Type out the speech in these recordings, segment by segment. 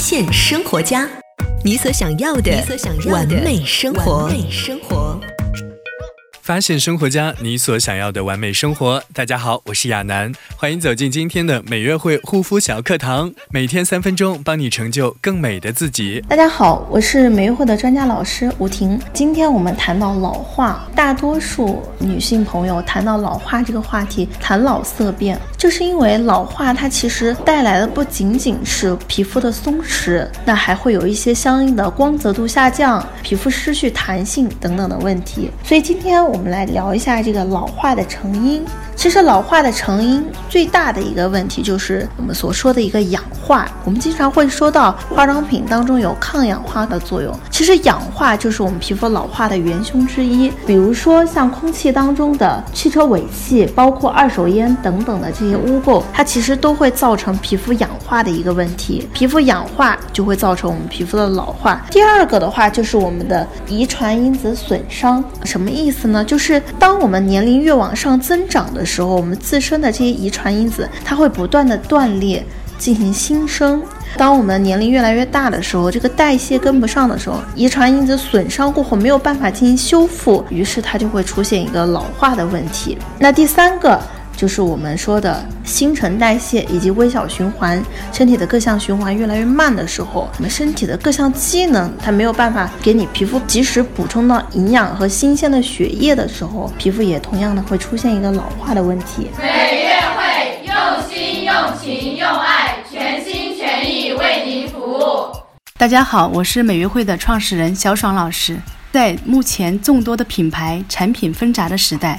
现生活家，你所想要的完美生活。发现生活家，你所想要的完美生活。大家好，我是亚楠，欢迎走进今天的美约会护肤小课堂，每天三分钟，帮你成就更美的自己。大家好，我是美约会的专家老师吴婷。今天我们谈到老化，大多数女性朋友谈到老化这个话题，谈老色变，就是因为老化它其实带来的不仅仅是皮肤的松弛，那还会有一些相应的光泽度下降、皮肤失去弹性等等的问题。所以今天我。我们来聊一下这个老化的成因。其实老化的成因最大的一个问题就是我们所说的一个氧化。我们经常会说到化妆品当中有抗氧化的作用，其实氧化就是我们皮肤老化的元凶之一。比如说像空气当中的汽车尾气，包括二手烟等等的这些污垢，它其实都会造成皮肤氧化的一个问题。皮肤氧化就会造成我们皮肤的老化。第二个的话就是我们的遗传因子损伤，什么意思呢？就是当我们年龄越往上增长的。时候我们自身的这些遗传因子，它会不断的断裂，进行新生。当我们年龄越来越大的时候，这个代谢跟不上的时候，遗传因子损伤过后没有办法进行修复，于是它就会出现一个老化的问题。那第三个。就是我们说的新陈代谢以及微小循环，身体的各项循环越来越慢的时候，我们身体的各项机能它没有办法给你皮肤及时补充到营养和新鲜的血液的时候，皮肤也同样的会出现一个老化的问题。每月会用心、用情、用爱，全心全意为您服务。大家好，我是美约会的创始人小爽老师。在目前众多的品牌产品纷杂的时代。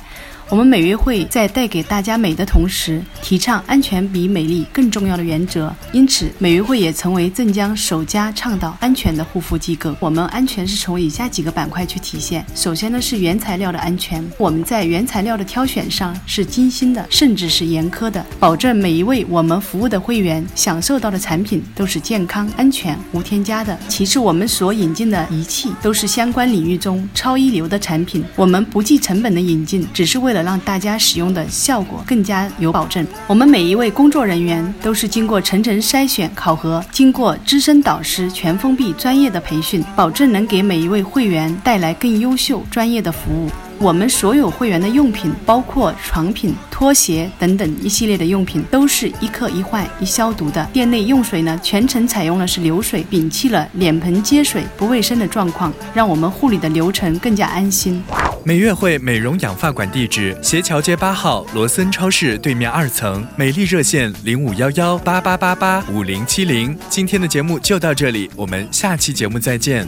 我们美约会在带给大家美的同时，提倡安全比美丽更重要的原则。因此，美约会也成为镇江首家倡导安全的护肤机构。我们安全是从以下几个板块去体现：首先呢是原材料的安全，我们在原材料的挑选上是精心的，甚至是严苛的，保证每一位我们服务的会员享受到的产品都是健康、安全、无添加的。其次，我们所引进的仪器都是相关领域中超一流的产品，我们不计成本的引进，只是为了。让大家使用的效果更加有保证。我们每一位工作人员都是经过层层筛选考核，经过资深导师全封闭专业的培训，保证能给每一位会员带来更优秀专业的服务。我们所有会员的用品，包括床品、拖鞋等等一系列的用品，都是一客一换一消毒的。店内用水呢，全程采用的是流水，摒弃了脸盆接水不卫生的状况，让我们护理的流程更加安心。美悦汇美容养发馆地址：斜桥街八号罗森超市对面二层。美丽热线：零五幺幺八八八八五零七零。今天的节目就到这里，我们下期节目再见。